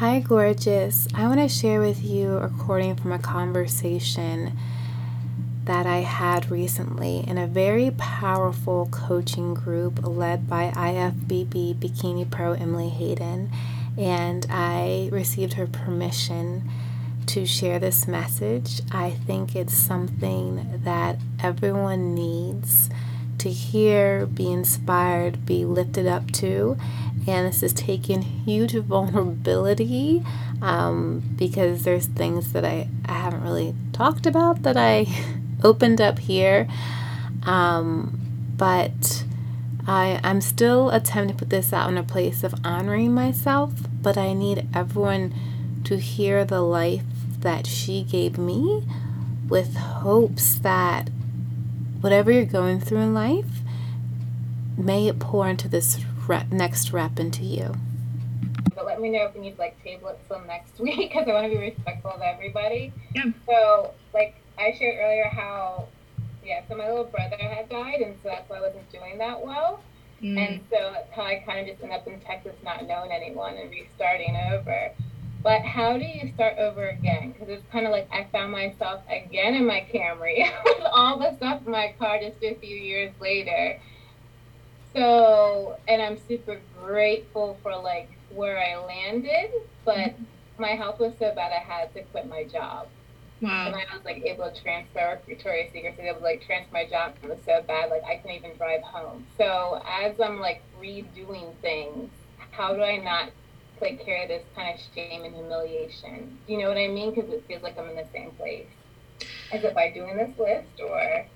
Hi, gorgeous. I want to share with you a recording from a conversation that I had recently in a very powerful coaching group led by IFBB Bikini Pro Emily Hayden. And I received her permission to share this message. I think it's something that everyone needs to hear, be inspired, be lifted up to. And this is taking huge vulnerability um, because there's things that I, I haven't really talked about that I opened up here. Um, but I, I'm still attempting to put this out in a place of honoring myself, but I need everyone to hear the life that she gave me with hopes that whatever you're going through in life, may it pour into this rep, next rep into you. But let me know if you need like tablets till next week because I want to be respectful of everybody. Yeah. So like I shared earlier how yeah, so my little brother had died and so that's why I wasn't doing that well. Mm. And so that's how I kind of just ended up in Texas not knowing anyone and restarting over. But how do you start over again? Because it's kind of like I found myself again in my Camry with all the stuff in my car just a few years later. So, and I'm super grateful for like where I landed, but mm-hmm. my health was so bad I had to quit my job. Wow. And I was like able to transfer Victoria's Secret, so able to like transfer my job. It was so bad, like I couldn't even drive home. So as I'm like redoing things, how do I not like carry this kind of shame and humiliation. Do you know what I mean? Because it feels like I'm in the same place. As if by doing this list or.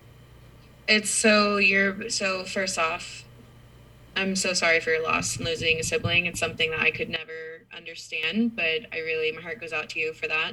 It's so you're so first off, I'm so sorry for your loss and losing a sibling. It's something that I could never understand, but I really my heart goes out to you for that.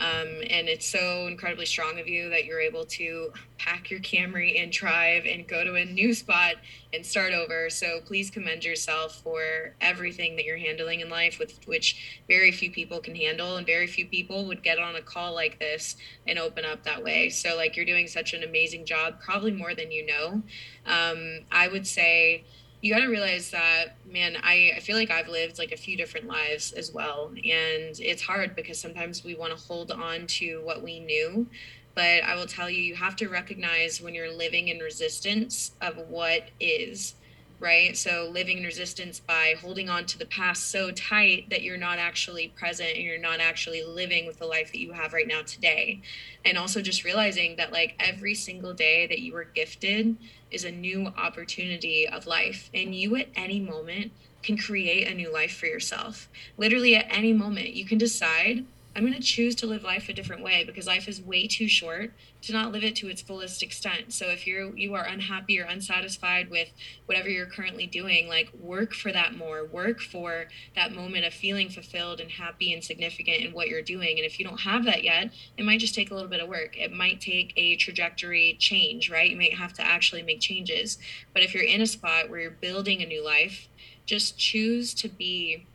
Um, and it's so incredibly strong of you that you're able to pack your Camry and drive and go to a new spot and start over. So please commend yourself for everything that you're handling in life, with which very few people can handle, and very few people would get on a call like this and open up that way. So like you're doing such an amazing job, probably more than you know. Um, I would say you got to realize that man I, I feel like i've lived like a few different lives as well and it's hard because sometimes we want to hold on to what we knew but i will tell you you have to recognize when you're living in resistance of what is right? So living in resistance by holding on to the past so tight that you're not actually present and you're not actually living with the life that you have right now today. And also just realizing that like every single day that you were gifted is a new opportunity of life and you at any moment can create a new life for yourself. Literally at any moment you can decide I'm going to choose to live life a different way because life is way too short to not live it to its fullest extent. So if you're you are unhappy or unsatisfied with whatever you're currently doing, like work for that more. Work for that moment of feeling fulfilled and happy and significant in what you're doing. And if you don't have that yet, it might just take a little bit of work. It might take a trajectory change, right? You might have to actually make changes. But if you're in a spot where you're building a new life, just choose to be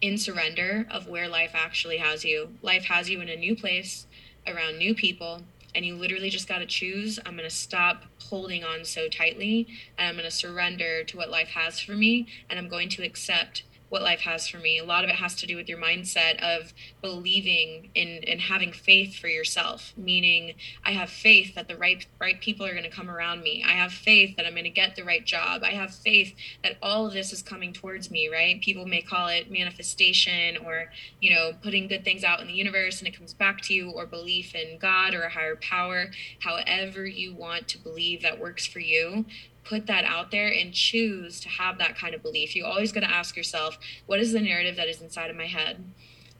in surrender of where life actually has you. Life has you in a new place around new people, and you literally just got to choose I'm going to stop holding on so tightly, and I'm going to surrender to what life has for me, and I'm going to accept what life has for me. A lot of it has to do with your mindset of believing in and having faith for yourself, meaning I have faith that the right right people are going to come around me. I have faith that I'm going to get the right job. I have faith that all of this is coming towards me, right? People may call it manifestation or, you know, putting good things out in the universe and it comes back to you or belief in God or a higher power. However you want to believe that works for you, put that out there and choose to have that kind of belief. You always got to ask yourself what is the narrative that is inside of my head?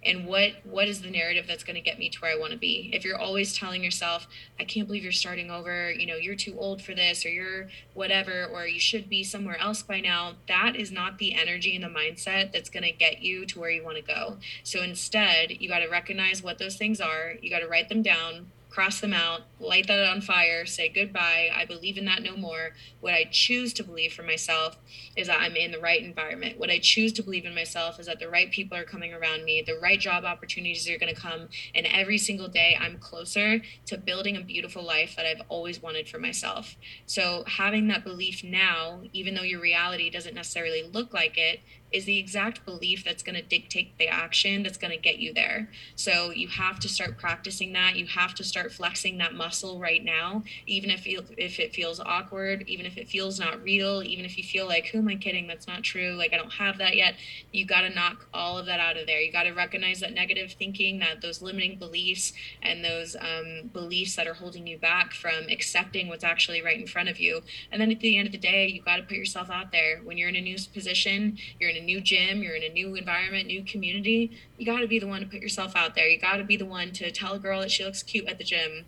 And what what is the narrative that's going to get me to where i want to be? If you're always telling yourself i can't believe you're starting over you know you're too old for this or you're whatever or you should be somewhere else by now that is not the energy and the mindset that's going to get you to where you want to go. So instead you got to recognize what those things are. You got to write them down cross them out, light that on fire, say goodbye. I believe in that no more. What I choose to believe for myself is that I'm in the right environment. What I choose to believe in myself is that the right people are coming around me, the right job opportunities are going to come. And every single day, I'm closer to building a beautiful life that I've always wanted for myself. So, having that belief now, even though your reality doesn't necessarily look like it, is the exact belief that's going to dictate the action that's going to get you there. So you have to start practicing that. You have to start flexing that muscle right now, even if if it feels awkward, even if it feels not real, even if you feel like who am I kidding? That's not true. Like I don't have that yet. You got to knock all of that out of there. You got to recognize that negative thinking, that those limiting beliefs and those um, beliefs that are holding you back from accepting what's actually right in front of you. And then at the end of the day, you got to put yourself out there. When you're in a new position, you're in a new gym, you're in a new environment, new community, you got to be the one to put yourself out there. You got to be the one to tell a girl that she looks cute at the gym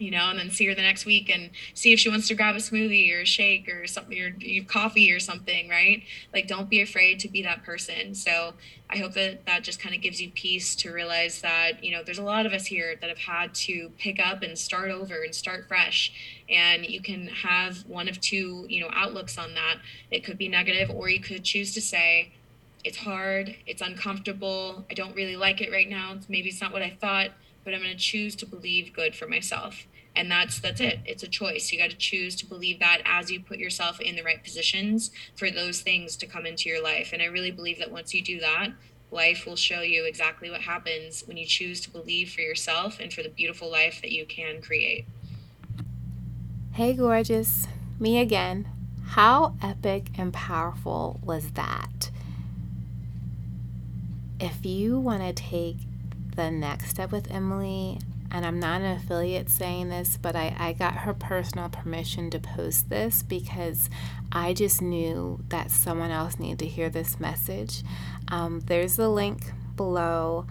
you know, and then see her the next week and see if she wants to grab a smoothie or a shake or something or coffee or something, right? Like, don't be afraid to be that person. So, I hope that that just kind of gives you peace to realize that, you know, there's a lot of us here that have had to pick up and start over and start fresh. And you can have one of two, you know, outlooks on that. It could be negative, or you could choose to say, it's hard, it's uncomfortable, I don't really like it right now. Maybe it's not what I thought, but I'm going to choose to believe good for myself. And that's that's it. It's a choice. You got to choose to believe that as you put yourself in the right positions for those things to come into your life. And i really believe that once you do that life will show you exactly what happens when you choose to believe for yourself and for the beautiful life that you can create. Hey gorgeous. Me again. How epic and powerful was that? If you want to take the next step with emily and I'm not an affiliate saying this, but I, I got her personal permission to post this because I just knew that someone else needed to hear this message. Um, there's a link below,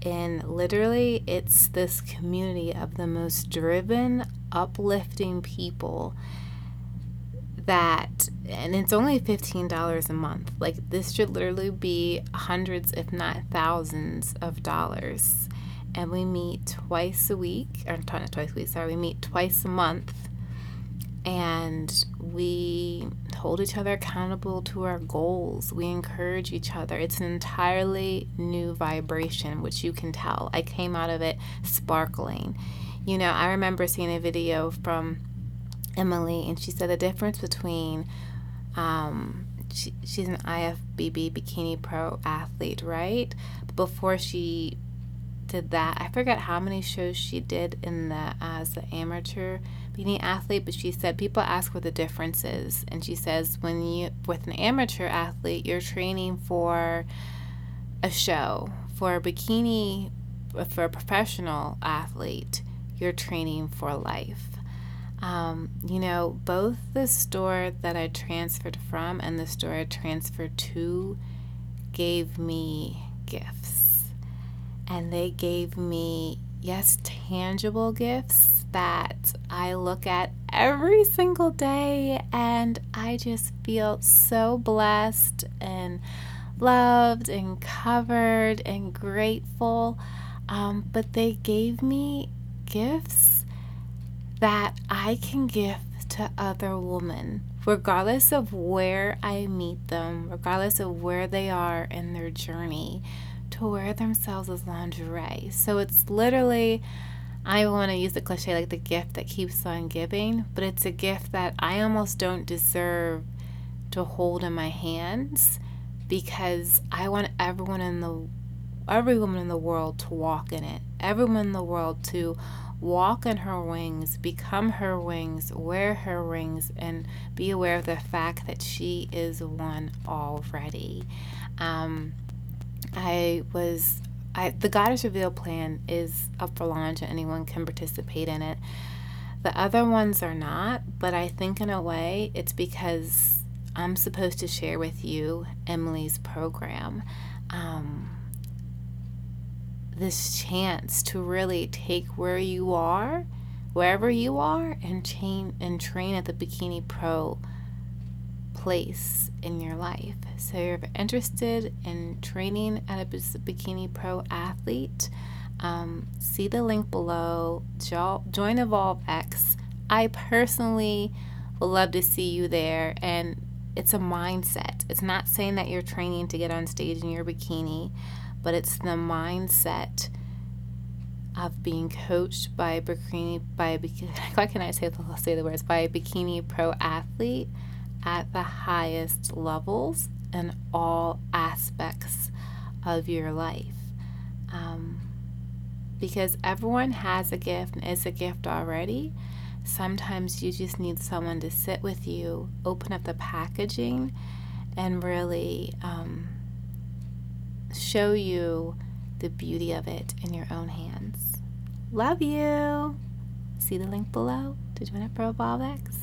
and literally, it's this community of the most driven, uplifting people that and it's only $15 a month like this should literally be hundreds if not thousands of dollars and we meet twice a week, or not twice a week, sorry, we meet twice a month, and we hold each other accountable to our goals. We encourage each other. It's an entirely new vibration, which you can tell. I came out of it sparkling. You know, I remember seeing a video from Emily, and she said the difference between um, she, she's an IFBB Bikini Pro athlete, right? Before she did that. I forget how many shows she did in the as an amateur bikini athlete, but she said people ask what the difference is, and she says when you with an amateur athlete, you're training for a show. For a bikini, for a professional athlete, you're training for life. Um, you know, both the store that I transferred from and the store I transferred to gave me gifts and they gave me, yes, tangible gifts that I look at every single day, and I just feel so blessed and loved and covered and grateful. Um, but they gave me gifts that I can give to other women, regardless of where I meet them, regardless of where they are in their journey to wear themselves as lingerie. So it's literally, I want to use the cliche like the gift that keeps on giving, but it's a gift that I almost don't deserve to hold in my hands because I want everyone in the every woman in the world to walk in it. Everyone in the world to walk in her wings, become her wings, wear her wings, and be aware of the fact that she is one already. Um, I was I the Goddess Reveal plan is up for launch and anyone can participate in it. The other ones are not, but I think in a way it's because I'm supposed to share with you Emily's program. Um, this chance to really take where you are, wherever you are, and train and train at the Bikini Pro place in your life. So, if you're interested in training at a Bikini Pro athlete, um, see the link below. Join Evolve X. I personally would love to see you there, and it's a mindset. It's not saying that you're training to get on stage in your bikini, but it's the mindset of being coached by a bikini by a bikini. Can I say say the words by a bikini pro athlete? at the highest levels in all aspects of your life. Um, because everyone has a gift and is a gift already. Sometimes you just need someone to sit with you, open up the packaging, and really um, show you the beauty of it in your own hands. Love you. See the link below to join up for Evolve X.